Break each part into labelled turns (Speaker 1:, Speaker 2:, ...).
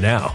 Speaker 1: now.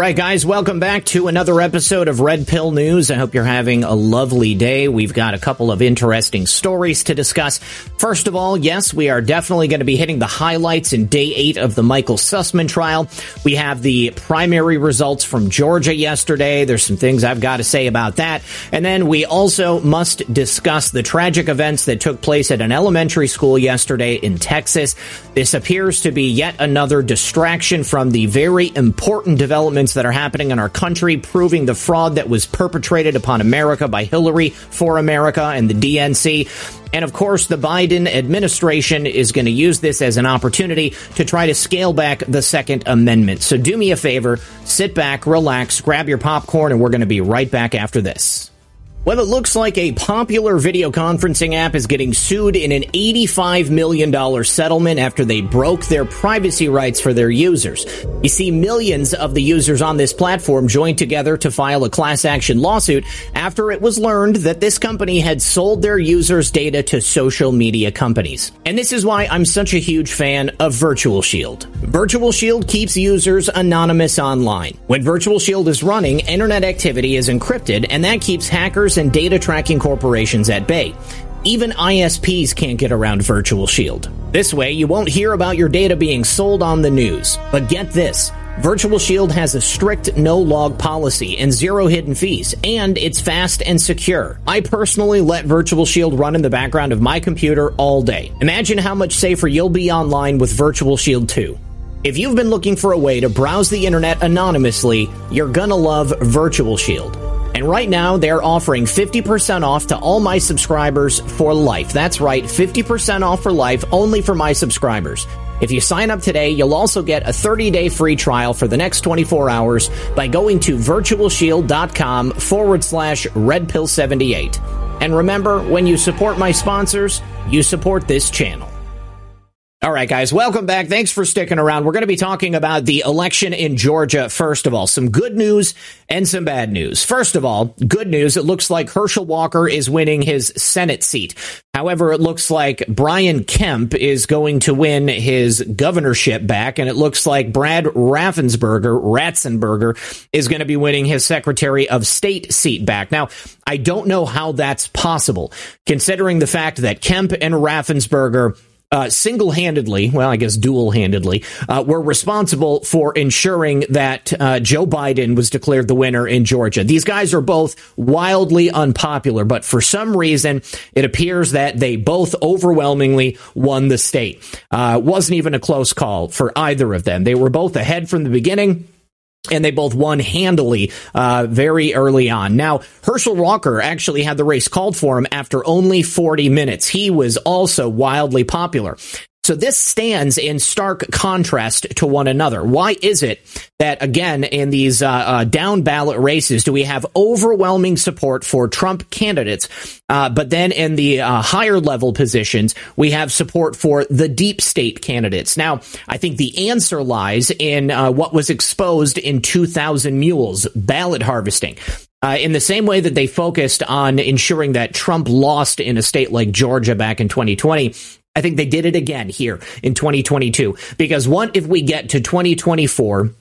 Speaker 2: Right, guys, welcome back to another episode of Red Pill News. I hope you're having a lovely day. We've got a couple of interesting stories to discuss. First of all, yes, we are definitely going to be hitting the highlights in day eight of the Michael Sussman trial. We have the primary results from Georgia yesterday. There's some things I've got to say about that. And then we also must discuss the tragic events that took place at an elementary school yesterday in Texas. This appears to be yet another distraction from the very important development that are happening in our country, proving the fraud that was perpetrated upon America by Hillary for America and the DNC. And of course, the Biden administration is going to use this as an opportunity to try to scale back the Second Amendment. So do me a favor, sit back, relax, grab your popcorn, and we're going to be right back after this. Well, it looks like a popular video conferencing app is getting sued in an $85 million settlement after they broke their privacy rights for their users. You see, millions of the users on this platform joined together to file a class action lawsuit after it was learned that this company had sold their users' data to social media companies. And this is why I'm such a huge fan of Virtual Shield. Virtual Shield keeps users anonymous online. When Virtual Shield is running, internet activity is encrypted, and that keeps hackers and data tracking corporations at bay. Even ISPs can't get around Virtual Shield. This way, you won't hear about your data being sold on the news. But get this. Virtual Shield has a strict no log policy and zero hidden fees, and it's fast and secure. I personally let Virtual Shield run in the background of my computer all day. Imagine how much safer you'll be online with Virtual Shield 2. If you've been looking for a way to browse the internet anonymously, you're gonna love Virtual Shield. And right now, they're offering 50% off to all my subscribers for life. That's right, 50% off for life only for my subscribers. If you sign up today, you'll also get a 30 day free trial for the next 24 hours by going to virtualshield.com forward slash redpill78. And remember, when you support my sponsors, you support this channel. All right, guys, welcome back. Thanks for sticking around. We're going to be talking about the election in Georgia. First of all, some good news and some bad news. First of all, good news. It looks like Herschel Walker is winning his Senate seat. However, it looks like Brian Kemp is going to win his governorship back, and it looks like Brad Raffensperger, Ratzenberger, is going to be winning his Secretary of State seat back. Now, I don't know how that's possible, considering the fact that Kemp and Raffensperger uh, single handedly, well, I guess dual handedly, uh, were responsible for ensuring that uh, Joe Biden was declared the winner in Georgia. These guys are both wildly unpopular, but for some reason, it appears that they both overwhelmingly won the state. Uh, wasn't even a close call for either of them. They were both ahead from the beginning and they both won handily uh, very early on. Now, Herschel Walker actually had the race called for him after only 40 minutes. He was also wildly popular. So this stands in stark contrast to one another. Why is it that, again, in these uh, uh, down ballot races, do we have overwhelming support for Trump candidates, uh, but then in the uh, higher level positions, we have support for the deep state candidates? Now, I think the answer lies in uh, what was exposed in 2000 Mules ballot harvesting. Uh, in the same way that they focused on ensuring that Trump lost in a state like Georgia back in 2020, I think they did it again here in 2022 because what if we get to 2024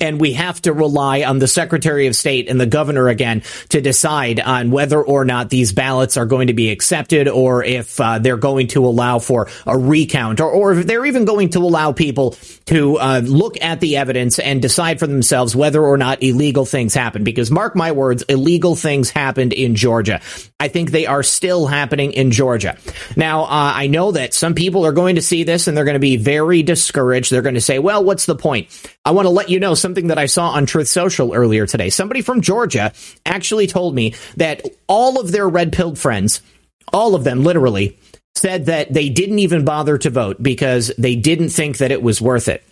Speaker 2: and we have to rely on the Secretary of State and the governor again to decide on whether or not these ballots are going to be accepted or if uh, they're going to allow for a recount or, or if they're even going to allow people to uh, look at the evidence and decide for themselves whether or not illegal things happen. Because mark my words, illegal things happened in Georgia. I think they are still happening in Georgia. Now, uh, I know that some people are going to see this and they're going to be very discouraged. They're going to say, well, what's the point? I want to let you know something that I saw on Truth Social earlier today. Somebody from Georgia actually told me that all of their red pilled friends, all of them literally, said that they didn't even bother to vote because they didn't think that it was worth it.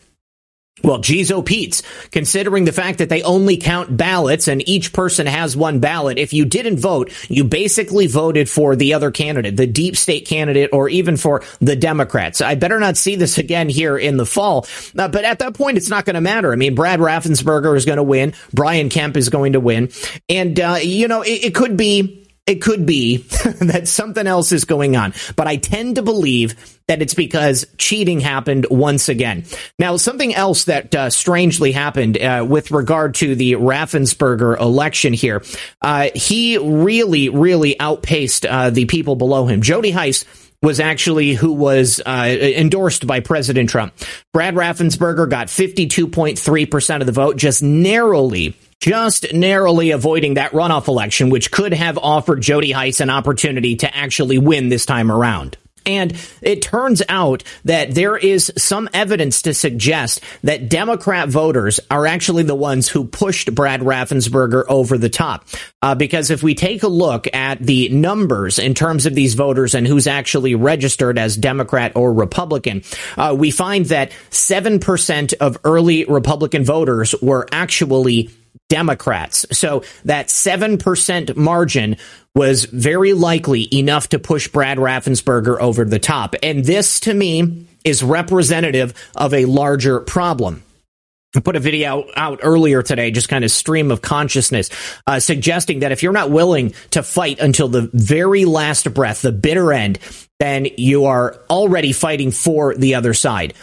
Speaker 2: Well, geez, oh Pete's, considering the fact that they only count ballots and each person has one ballot, if you didn't vote, you basically voted for the other candidate, the deep state candidate, or even for the Democrats. I better not see this again here in the fall. Uh, but at that point, it's not going to matter. I mean, Brad Raffensperger is going to win. Brian Kemp is going to win. And, uh, you know, it, it could be it could be that something else is going on, but I tend to believe that it's because cheating happened once again. Now, something else that uh, strangely happened uh, with regard to the Raffensperger election here, uh, he really, really outpaced uh, the people below him. Jody Hice was actually who was uh, endorsed by President Trump. Brad Raffensperger got 52.3% of the vote, just narrowly just narrowly avoiding that runoff election, which could have offered Jody Hice an opportunity to actually win this time around. And it turns out that there is some evidence to suggest that Democrat voters are actually the ones who pushed Brad Raffensperger over the top. Uh, because if we take a look at the numbers in terms of these voters and who's actually registered as Democrat or Republican, uh, we find that 7% of early Republican voters were actually Democrats. So that 7% margin was very likely enough to push Brad Raffensperger over the top. And this, to me, is representative of a larger problem. I put a video out earlier today, just kind of stream of consciousness, uh, suggesting that if you're not willing to fight until the very last breath, the bitter end, then you are already fighting for the other side.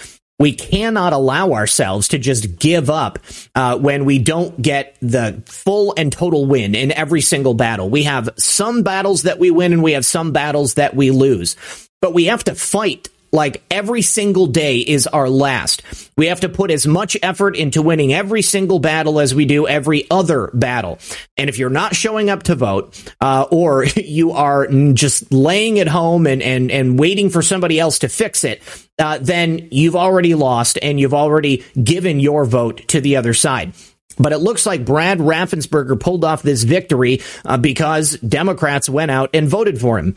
Speaker 2: We cannot allow ourselves to just give up uh, when we don't get the full and total win in every single battle. We have some battles that we win and we have some battles that we lose. But we have to fight like every single day is our last. We have to put as much effort into winning every single battle as we do every other battle. And if you're not showing up to vote, uh, or you are just laying at home and, and, and waiting for somebody else to fix it, uh, then you've already lost and you've already given your vote to the other side. But it looks like Brad Raffensperger pulled off this victory uh, because Democrats went out and voted for him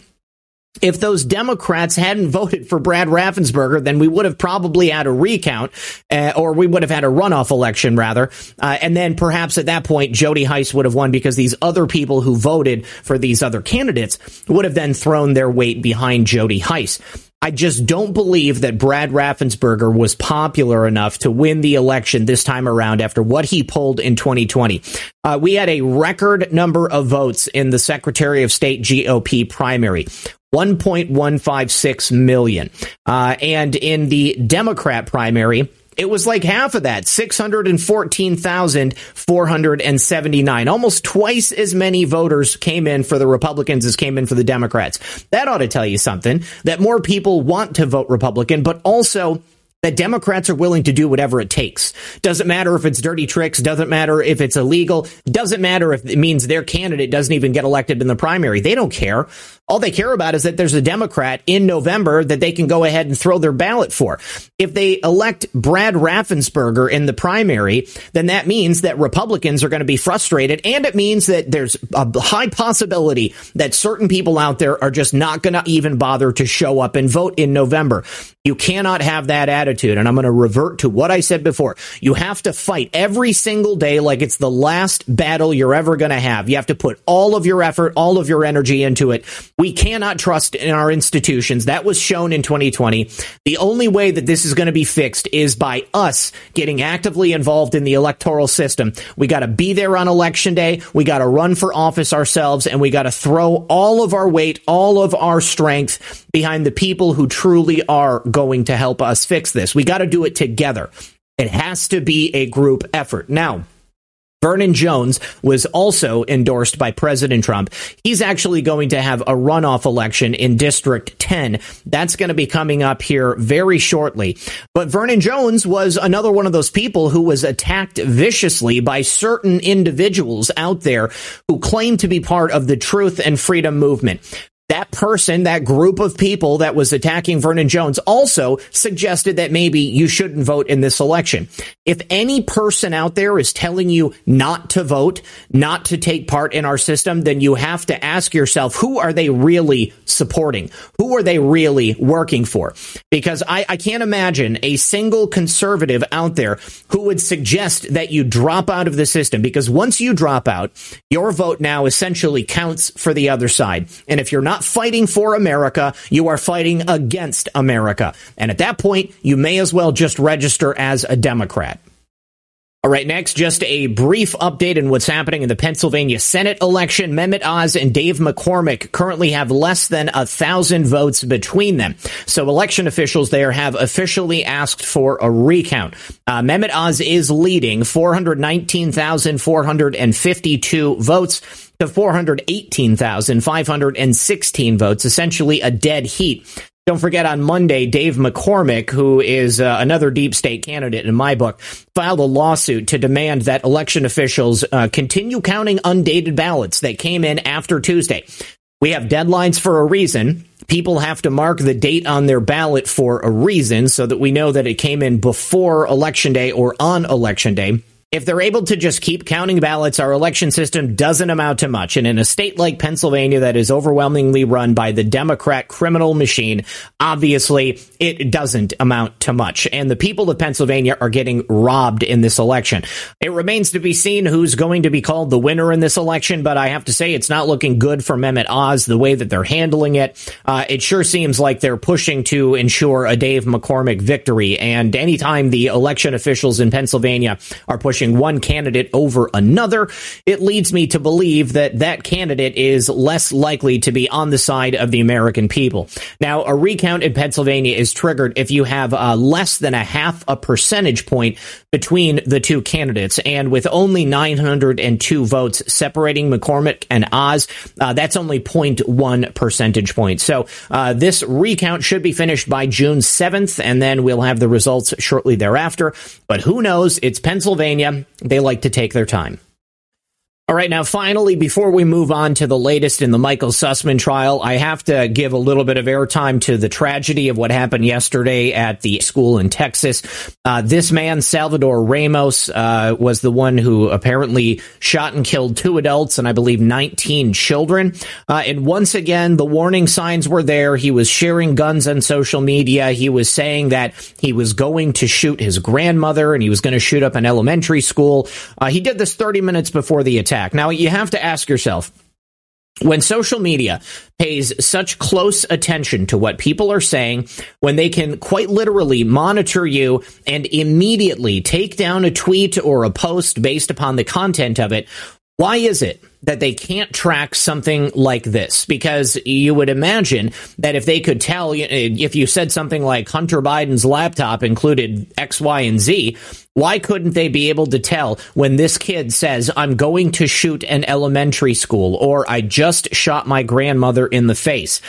Speaker 2: if those Democrats hadn't voted for Brad Raffensperger, then we would have probably had a recount, uh, or we would have had a runoff election, rather. Uh, and then perhaps at that point, Jody Hice would have won because these other people who voted for these other candidates would have then thrown their weight behind Jody Hice. I just don't believe that Brad Raffensperger was popular enough to win the election this time around after what he pulled in 2020. Uh, we had a record number of votes in the Secretary of State GOP primary. 1.156 million. Uh, and in the Democrat primary, it was like half of that 614,479. Almost twice as many voters came in for the Republicans as came in for the Democrats. That ought to tell you something that more people want to vote Republican, but also that Democrats are willing to do whatever it takes. Doesn't matter if it's dirty tricks, doesn't matter if it's illegal, doesn't matter if it means their candidate doesn't even get elected in the primary. They don't care. All they care about is that there's a Democrat in November that they can go ahead and throw their ballot for. If they elect Brad Raffensperger in the primary, then that means that Republicans are going to be frustrated. And it means that there's a high possibility that certain people out there are just not going to even bother to show up and vote in November. You cannot have that attitude. And I'm going to revert to what I said before. You have to fight every single day like it's the last battle you're ever going to have. You have to put all of your effort, all of your energy into it. We cannot trust in our institutions. That was shown in 2020. The only way that this is going to be fixed is by us getting actively involved in the electoral system. We got to be there on election day. We got to run for office ourselves and we got to throw all of our weight, all of our strength behind the people who truly are going to help us fix this. We got to do it together. It has to be a group effort. Now, Vernon Jones was also endorsed by President Trump. He's actually going to have a runoff election in District 10. That's going to be coming up here very shortly. But Vernon Jones was another one of those people who was attacked viciously by certain individuals out there who claim to be part of the truth and freedom movement. That person, that group of people that was attacking Vernon Jones also suggested that maybe you shouldn't vote in this election. If any person out there is telling you not to vote, not to take part in our system, then you have to ask yourself, who are they really supporting? Who are they really working for? Because I, I can't imagine a single conservative out there who would suggest that you drop out of the system because once you drop out, your vote now essentially counts for the other side. And if you're not not fighting for America. You are fighting against America. And at that point, you may as well just register as a Democrat. All right, next, just a brief update on what's happening in the Pennsylvania Senate election. Mehmet Oz and Dave McCormick currently have less than a thousand votes between them. So election officials there have officially asked for a recount. Uh, Mehmet Oz is leading 419,452 votes to 418,516 votes, essentially a dead heat. Don't forget on Monday, Dave McCormick, who is uh, another deep state candidate in my book, filed a lawsuit to demand that election officials uh, continue counting undated ballots that came in after Tuesday. We have deadlines for a reason. People have to mark the date on their ballot for a reason so that we know that it came in before election day or on election day. If they're able to just keep counting ballots, our election system doesn't amount to much. And in a state like Pennsylvania that is overwhelmingly run by the Democrat criminal machine, obviously it doesn't amount to much. And the people of Pennsylvania are getting robbed in this election. It remains to be seen who's going to be called the winner in this election, but I have to say it's not looking good for Mehmet Oz the way that they're handling it. Uh, it sure seems like they're pushing to ensure a Dave McCormick victory. And anytime the election officials in Pennsylvania are pushing pushing one candidate over another, it leads me to believe that that candidate is less likely to be on the side of the American people. Now, a recount in Pennsylvania is triggered if you have uh, less than a half a percentage point between the two candidates. And with only 902 votes separating McCormick and Oz, uh, that's only 0.1 percentage point. So uh, this recount should be finished by June 7th, and then we'll have the results shortly thereafter. But who knows? It's Pennsylvania. They like to take their time. All right, now finally, before we move on to the latest in the Michael Sussman trial, I have to give a little bit of airtime to the tragedy of what happened yesterday at the school in Texas. Uh, this man, Salvador Ramos, uh, was the one who apparently shot and killed two adults and I believe 19 children. Uh, and once again, the warning signs were there. He was sharing guns on social media. He was saying that he was going to shoot his grandmother and he was going to shoot up an elementary school. Uh, he did this 30 minutes before the attack attack. Now, you have to ask yourself, when social media pays such close attention to what people are saying, when they can quite literally monitor you and immediately take down a tweet or a post based upon the content of it, why is it that they can't track something like this? Because you would imagine that if they could tell, if you said something like Hunter Biden's laptop included X, Y, and Z, why couldn't they be able to tell when this kid says, I'm going to shoot an elementary school or I just shot my grandmother in the face?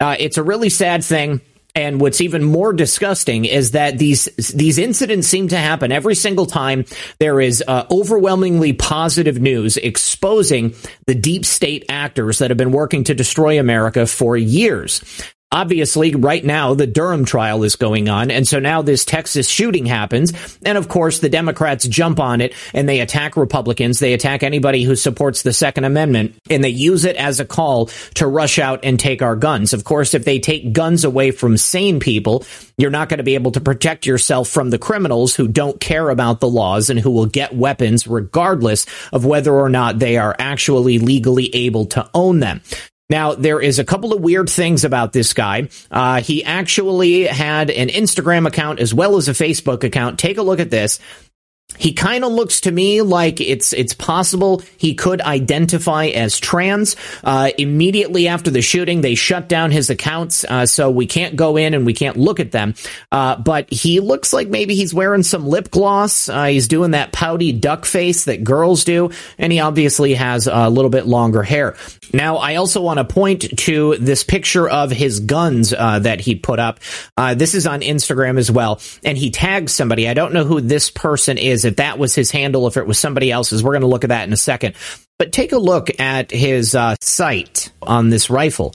Speaker 2: Uh, it's a really sad thing. And what's even more disgusting is that these these incidents seem to happen every single time there is uh, overwhelmingly positive news exposing the deep state actors that have been working to destroy America for years. Obviously, right now, the Durham trial is going on. And so now this Texas shooting happens. And of course, the Democrats jump on it and they attack Republicans. They attack anybody who supports the Second Amendment and they use it as a call to rush out and take our guns. Of course, if they take guns away from sane people, you're not going to be able to protect yourself from the criminals who don't care about the laws and who will get weapons regardless of whether or not they are actually legally able to own them. Now, there is a couple of weird things about this guy. Uh, he actually had an Instagram account as well as a Facebook account. Take a look at this. He kind of looks to me like it's it's possible he could identify as trans. Uh, immediately after the shooting, they shut down his accounts, uh, so we can't go in and we can't look at them. Uh, but he looks like maybe he's wearing some lip gloss. Uh, he's doing that pouty duck face that girls do, and he obviously has a little bit longer hair. Now, I also want to point to this picture of his guns uh, that he put up. Uh, this is on Instagram as well, and he tags somebody. I don't know who this person is if that was his handle, if it was somebody else's. We're going to look at that in a second. But take a look at his uh, sight on this rifle.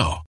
Speaker 3: now.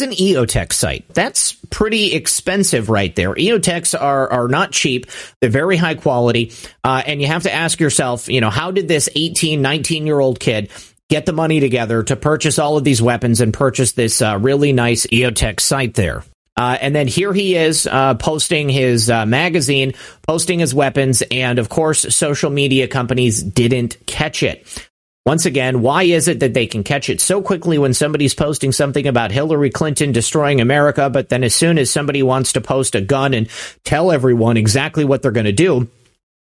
Speaker 2: It's an EOTech sight. That's pretty expensive right there. EOTechs are, are not cheap. They're very high quality. Uh, and you have to ask yourself, you know, how did this 18, 19 year old kid get the money together to purchase all of these weapons and purchase this uh, really nice EOTech sight there? Uh, and then here he is uh, posting his uh, magazine, posting his weapons, and of course, social media companies didn't catch it. Once again, why is it that they can catch it so quickly when somebody's posting something about Hillary Clinton destroying America, but then as soon as somebody wants to post a gun and tell everyone exactly what they're going to do,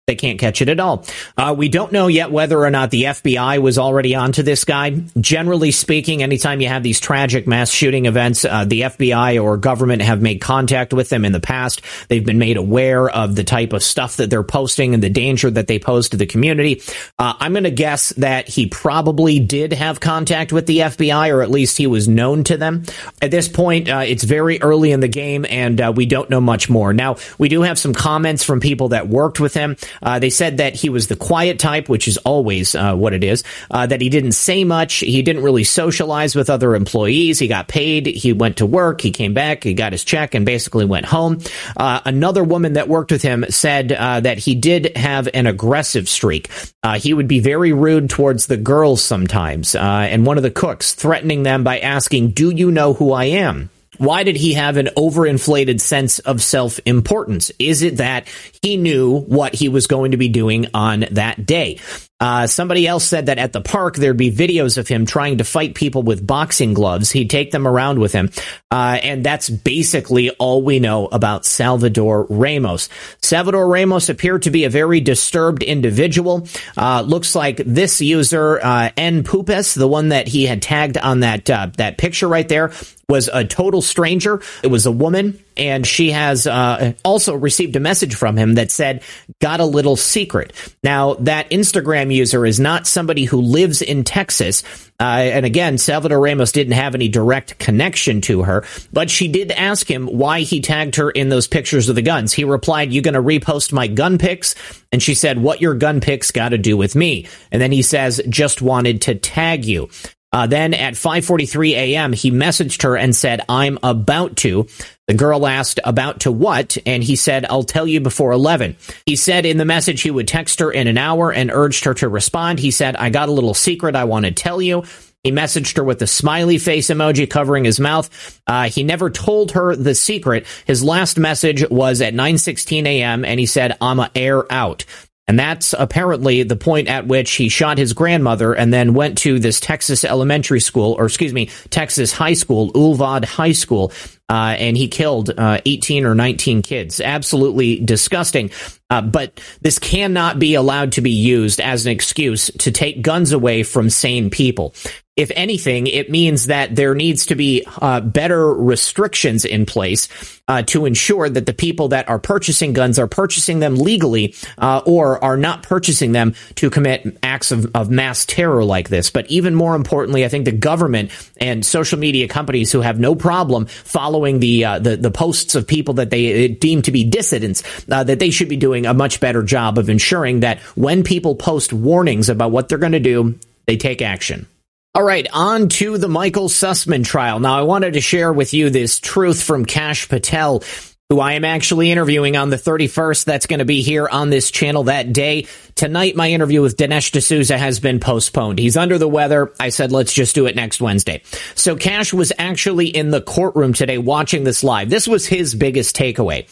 Speaker 2: they can't catch it at all. Uh, we don't know yet whether or not the FBI was already onto this guy. Generally speaking, anytime you have these tragic mass shooting events, uh, the FBI or government have made contact with them in the past. They've been made aware of the type of stuff that they're posting and the danger that they pose to the community. Uh, I'm going to guess that he probably did have contact with the FBI, or at least he was known to them. At this point, uh, it's very early in the game, and uh, we don't know much more. Now, we do have some comments from people that worked with him. Uh, they said that he was the quiet type, which is always uh, what it is. Uh, that he didn't say much. He didn't really socialize with other employees. He got paid. He went to work. He came back. He got his check and basically went home. Uh, another woman that worked with him said uh, that he did have an aggressive streak. He would be very rude towards the girls sometimes, and one of the cooks threatening them by asking, "Do you know who I am?" Why did he have an overinflated sense of self importance? Is it that he knew what he was going to be doing on that day? Uh, somebody else said that at the park there'd be videos of him trying to fight people with boxing gloves. He'd take them around with him. Uh, and that's basically all we know about Salvador Ramos. Salvador Ramos appeared to be a very disturbed individual. Uh, looks like this user, uh, N. Pupes, the one that he had tagged on that, uh, that picture right there, was a total stranger. It was a woman, and she has uh, also received a message from him that said, "Got a little secret." Now, that Instagram user is not somebody who lives in Texas, uh, and again, Salvador Ramos didn't have any direct connection to her, but she did ask him why he tagged her in those pictures of the guns. He replied, "You going to repost my gun pics?" And she said, "What your gun pics got to do with me?" And then he says, "Just wanted to tag you." Uh, then at 5:43 a.m., he messaged her and said, "I'm about to." The girl asked about to what, and he said, "I'll tell you before 11." He said in the message he would text her in an hour and urged her to respond. He said, "I got a little secret I want to tell you." He messaged her with a smiley face emoji covering his mouth. Uh, he never told her the secret. His last message was at 9:16 a.m. and he said, "I'm a air out." And that's apparently the point at which he shot his grandmother and then went to this Texas elementary school, or excuse me, Texas high school, Uvalde High School, uh, and he killed uh, 18 or 19 kids. Absolutely disgusting. Uh, but this cannot be allowed to be used as an excuse to take guns away from sane people if anything, it means that there needs to be uh, better restrictions in place uh, to ensure that the people that are purchasing guns are purchasing them legally uh, or are not purchasing them to commit acts of, of, mass terror like this. But even more importantly, I think the government and social media companies who have no problem following the uh, the, the, posts of people that they uh, deem to be dissidents, uh, that they should be doing a much better job of ensuring that when people post warnings about what they're going to do, they take action. All right, on to the Michael Sussman trial. Now, I wanted to share with you this truth from Kash Patel, who I am actually interviewing on the 31st. That's going to be here on this channel that day. Tonight, my interview with Dinesh D'Souza has been postponed. He's under the weather. I said, let's just do it next Wednesday. So Kash was actually in the courtroom today watching this live. This was his biggest takeaway.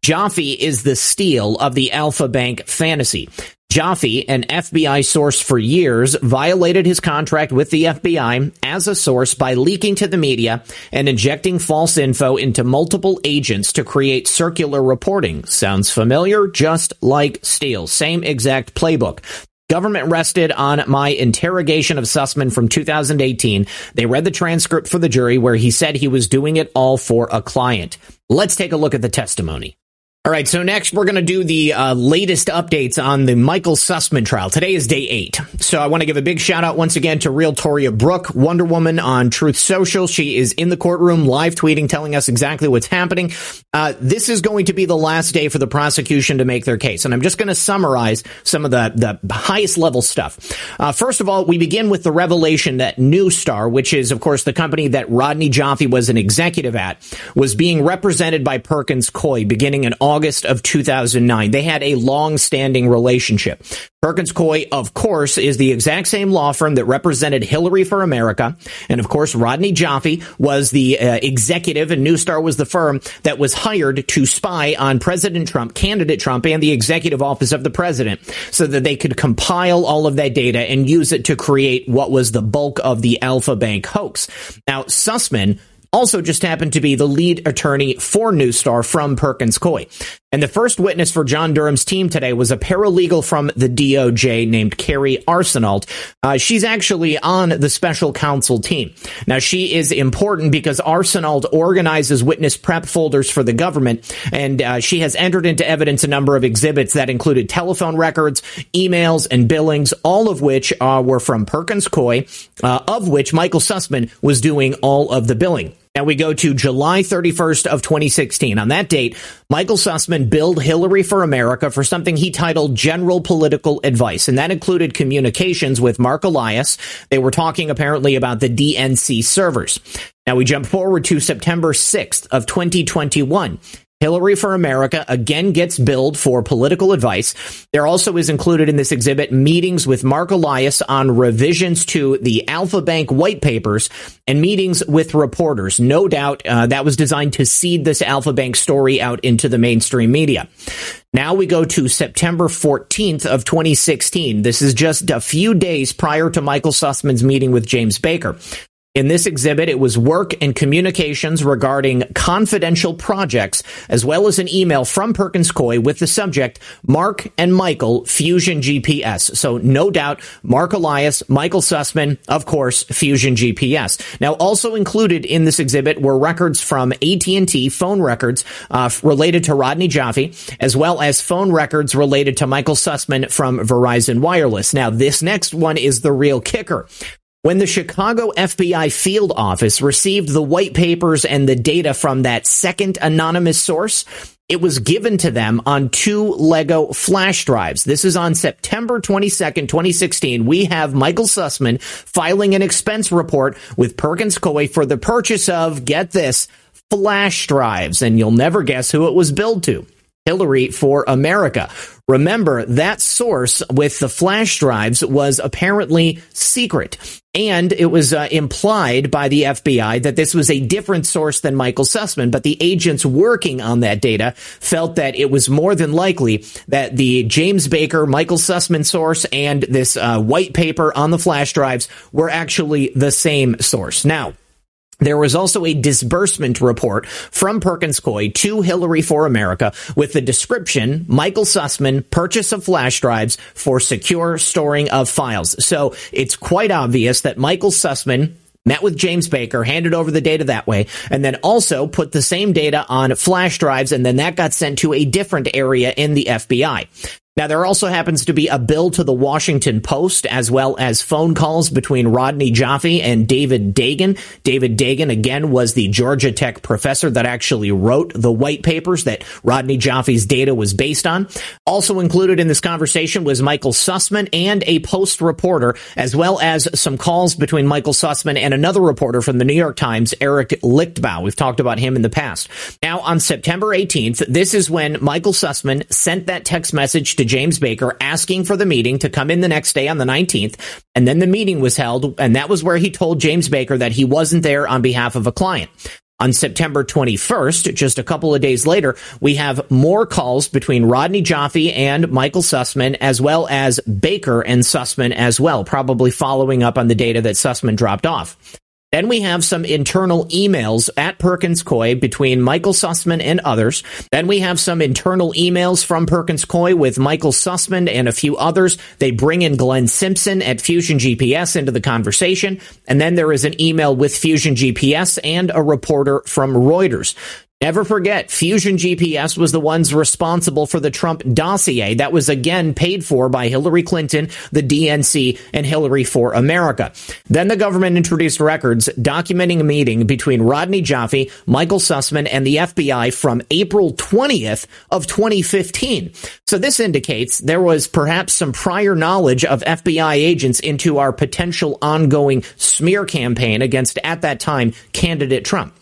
Speaker 2: Joffe is the Steele of the Alfa Bank fantasy. Joffe, an FBI source for years, violated his contract with the FBI as a source by leaking to the media and injecting false info into multiple agents to create circular reporting. Sounds familiar? Just like Steele. Same exact playbook. Government rested on my interrogation of Sussman from 2018. They read the transcript for the jury where he said he was doing it all for a client. Let's take a look at the testimony. All right, so next we're going to do the uh, latest updates on the Michael Sussman trial. Today is day eight. So I want to give a big shout out once again to Real Toria Brooke, Wonder Woman on Truth Social. She is in the courtroom live tweeting, telling us exactly what's happening. Uh, this is going to be the last day for the prosecution to make their case. And I'm just going to summarize some of the, the highest level stuff. Uh, first of all, we begin with the revelation that Neustar, which is, of course, the company that Rodney Joffe was an executive at, was being represented by Perkins Coie beginning in August of 2009. They had a long-standing relationship. Perkins Coie, of course, is the exact same law firm that represented Hillary for America. And of course, Rodney Joffe was the uh, executive and Neustar was the firm that was hired to spy on President Trump, candidate Trump, and the executive office of the president so that they could compile all of that data and use it to create what was the bulk of the Alfa Bank hoax. Now, Sussman also just happened to be the lead attorney for Neustar from Perkins Coie. And the first witness for John Durham's team today was a paralegal from the DOJ named Carrie Arsenault. Uh, she's actually on the special counsel team. Now, she is important because Arsenault organizes witness prep folders for the government, and uh, she has entered into evidence a number of exhibits that included telephone records, emails, and billings, all of which uh, were from Perkins Coie, uh, of which Michael Sussman was doing all of the billing. Now we go to July 31st of 2016. On that date, Michael Sussman billed Hillary for America for something he titled general political advice. And that included communications with Mark Elias. They were talking apparently about the DNC servers. Now we jump forward to September 6th of 2021. Hillary for America again gets billed for political advice. There also is included in this exhibit meetings with Mark Elias on revisions to the Alfa Bank white papers and meetings with reporters. No doubt uh, that was designed to seed this Alfa Bank story out into the mainstream media. Now we go to September 14th of 2016. This is just a few days prior to Michael Sussman's meeting with James Baker. In this exhibit, it was work and communications regarding confidential projects, as well as an email from Perkins Coie with the subject, Mark and Michael Fusion GPS. So no doubt, Mark Elias, Michael Sussman, of course, Fusion GPS. Now, also included in this exhibit were records from AT&T phone records uh, related to Rodney Joffe, as well as phone records related to Michael Sussman from Verizon Wireless. Now, this next one is the real kicker. When the Chicago FBI field office received the white papers and the data from that second anonymous source, it was given to them on two Lego flash drives. This is on September 22nd, 2016. We have Michael Sussman filing an expense report with Perkins Coie for the purchase of, get this, flash drives. And you'll never guess who it was billed to. Hillary for America. Remember, that source with the flash drives was apparently secret. And it was uh, implied by the FBI that this was a different source than Michael Sussman, but the agents working on that data felt that it was more than likely that the James Baker, Michael Sussman source and this uh, white paper on the flash drives were actually the same source. Now, there was also a disbursement report from Perkins Coie to Hillary for America with the description, Michael Sussman, purchase of flash drives for secure storing of files. So it's quite obvious that Michael Sussman met with James Baker, handed over the data that way, and then also put the same data on flash drives, and then that got sent to a different area in the FBI. Now, there also happens to be a bill to the Washington Post, as well as phone calls between Rodney Joffe and David Dagon. David Dagon, again, was the Georgia Tech professor that actually wrote the white papers that Rodney Joffe's data was based on. Also included in this conversation was Michael Sussman and a Post reporter, as well as some calls between Michael Sussman and another reporter from the New York Times, Eric Lichtblau. We've talked about him in the past. Now, on September 18th, this is when Michael Sussman sent that text message to James Baker asking for the meeting to come in the next day on the 19th. And then the meeting was held. And that was where he told James Baker that he wasn't there on behalf of a client. On September 21st, just a couple of days later, we have more calls between Rodney Joffe and Michael Sussman, as well as Baker and Sussman as well, probably following up on the data that Sussman dropped off. Then we have some internal emails at Perkins Coie between Michael Sussman and others. Then we have some internal emails from Perkins Coie with Michael Sussman and a few others. They bring in Glenn Simpson at Fusion GPS into the conversation. And then there is an email with Fusion GPS and a reporter from Reuters. Never forget, Fusion GPS was the ones responsible for the Trump dossier that was again paid for by Hillary Clinton, the DNC, and Hillary for America. Then the government introduced records documenting a meeting between Rodney Joffe, Michael Sussman, and the FBI from April 20th of 2015. So this indicates there was perhaps some prior knowledge of FBI agents into our potential ongoing smear campaign against, at that time, candidate Trump.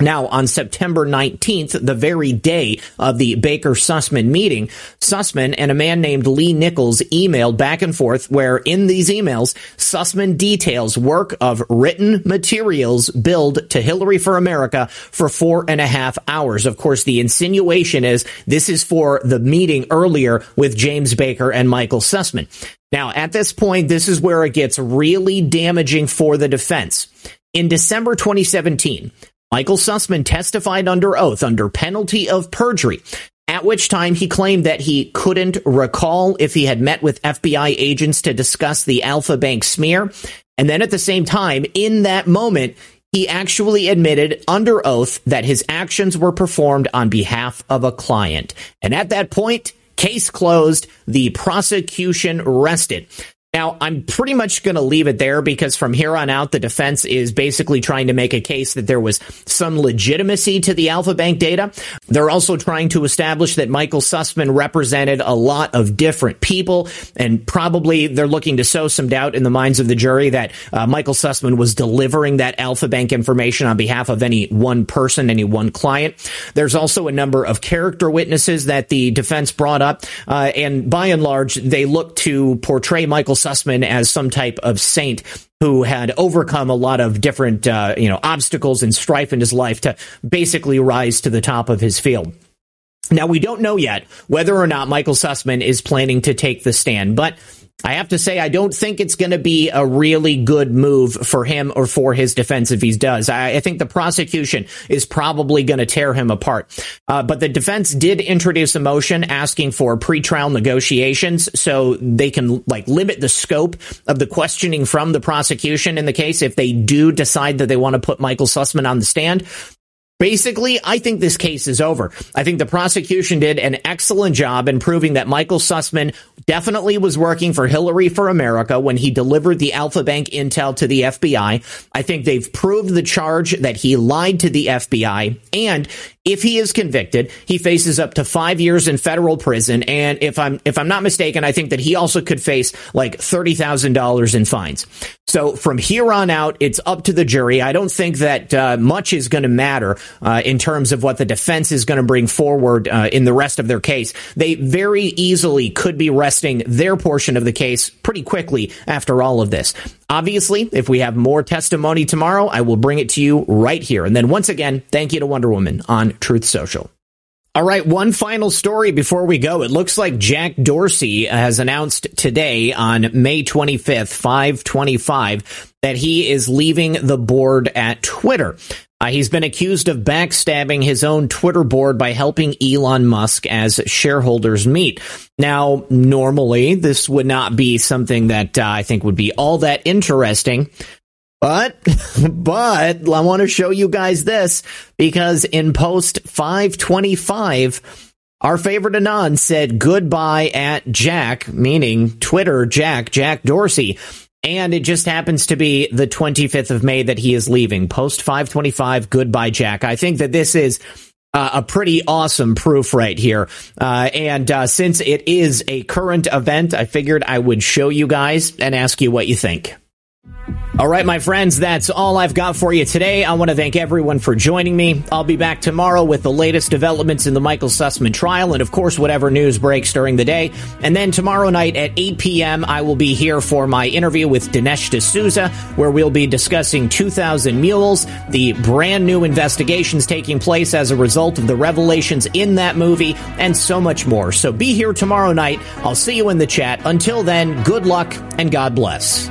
Speaker 2: Now, on September 19th, the very day of the Baker Sussman meeting, Sussman and a man named Lee Nichols emailed back and forth where in these emails, Sussman details work of written materials billed to Hillary for America for four and a half hours. Of course, the insinuation is this is for the meeting earlier with James Baker and Michael Sussman. Now, at this point, this is where it gets really damaging for the defense. In December 2017, Michael Sussman testified under oath under penalty of perjury, at which time he claimed that he couldn't recall if he had met with FBI agents to discuss the Alfa Bank smear. And then at the same time, in that moment, he actually admitted under oath that his actions were performed on behalf of a client. And at that point, case closed, the prosecution rested. Now, I'm pretty much going to leave it there because from here on out, the defense is basically trying to make a case that there was some legitimacy to the Alfa Bank data. They're also trying to establish that Michael Sussman represented a lot of different people, and probably they're looking to sow some doubt in the minds of the jury that uh, Michael Sussman was delivering that Alfa Bank information on behalf of any one person, any one client. There's also a number of character witnesses that the defense brought up, uh, and by and large, they look to portray Michael Sussman as some type of saint who had overcome a lot of different, uh, you know, obstacles and strife in his life to basically rise to the top of his field. Now, we don't know yet whether or not Michael Sussman is planning to take the stand, but I have to say, I don't think it's going to be a really good move for him or for his defense if he does. I, I think the prosecution is probably going to tear him apart. Uh, but the defense did introduce a motion asking for pretrial negotiations so they can like limit the scope of the questioning from the prosecution in the case if they do decide that they want to put Michael Sussman on the stand. Basically, I think this case is over. I think the prosecution did an excellent job in proving that Michael Sussman definitely was working for Hillary for America when he delivered the Alfa Bank intel to the FBI. I think they've proved the charge that he lied to the FBI. And if he is convicted, he faces up to five years in federal prison. And if I'm if I'm not mistaken, I think that he also could face like thirty thousand dollars in fines. So from here on out, it's up to the jury. I don't think that uh, much is going to matter uh, in terms of what the defense is going to bring forward uh, in the rest of their case. They very easily could be resting their portion of the case pretty quickly after all of this. Obviously, if we have more testimony tomorrow, I will bring it to you right here. And then once again, thank you to Wonder Woman on Truth Social. All right, one final story before we go. It looks like Jack Dorsey has announced today on May 25th, 525, that he is leaving the board at Twitter. Uh, he's been accused of backstabbing his own Twitter board by helping Elon Musk as shareholders meet. Now, normally this would not be something that uh, I think would be all that interesting. But, but I want to show you guys this because in post 525, our favorite Anon said goodbye at Jack, meaning Twitter Jack, Jack Dorsey. And it just happens to be the 25th of May that he is leaving. Post 525, goodbye, Jack. I think that this is uh, a pretty awesome proof right here. Uh, and uh, since it is a current event, I figured I would show you guys and ask you what you think. All right, my friends, that's all I've got for you today. I want to thank everyone for joining me. I'll be back tomorrow with the latest developments in the Michael Sussman trial and, of course, whatever news breaks during the day. And then tomorrow night at 8 p.m., I will be here for my interview with Dinesh D'Souza, where we'll be discussing 2000 Mules, the brand new investigations taking place as a result of the revelations in that movie, and so much more. So be here tomorrow night. I'll see you in the chat. Until then, good luck and God bless.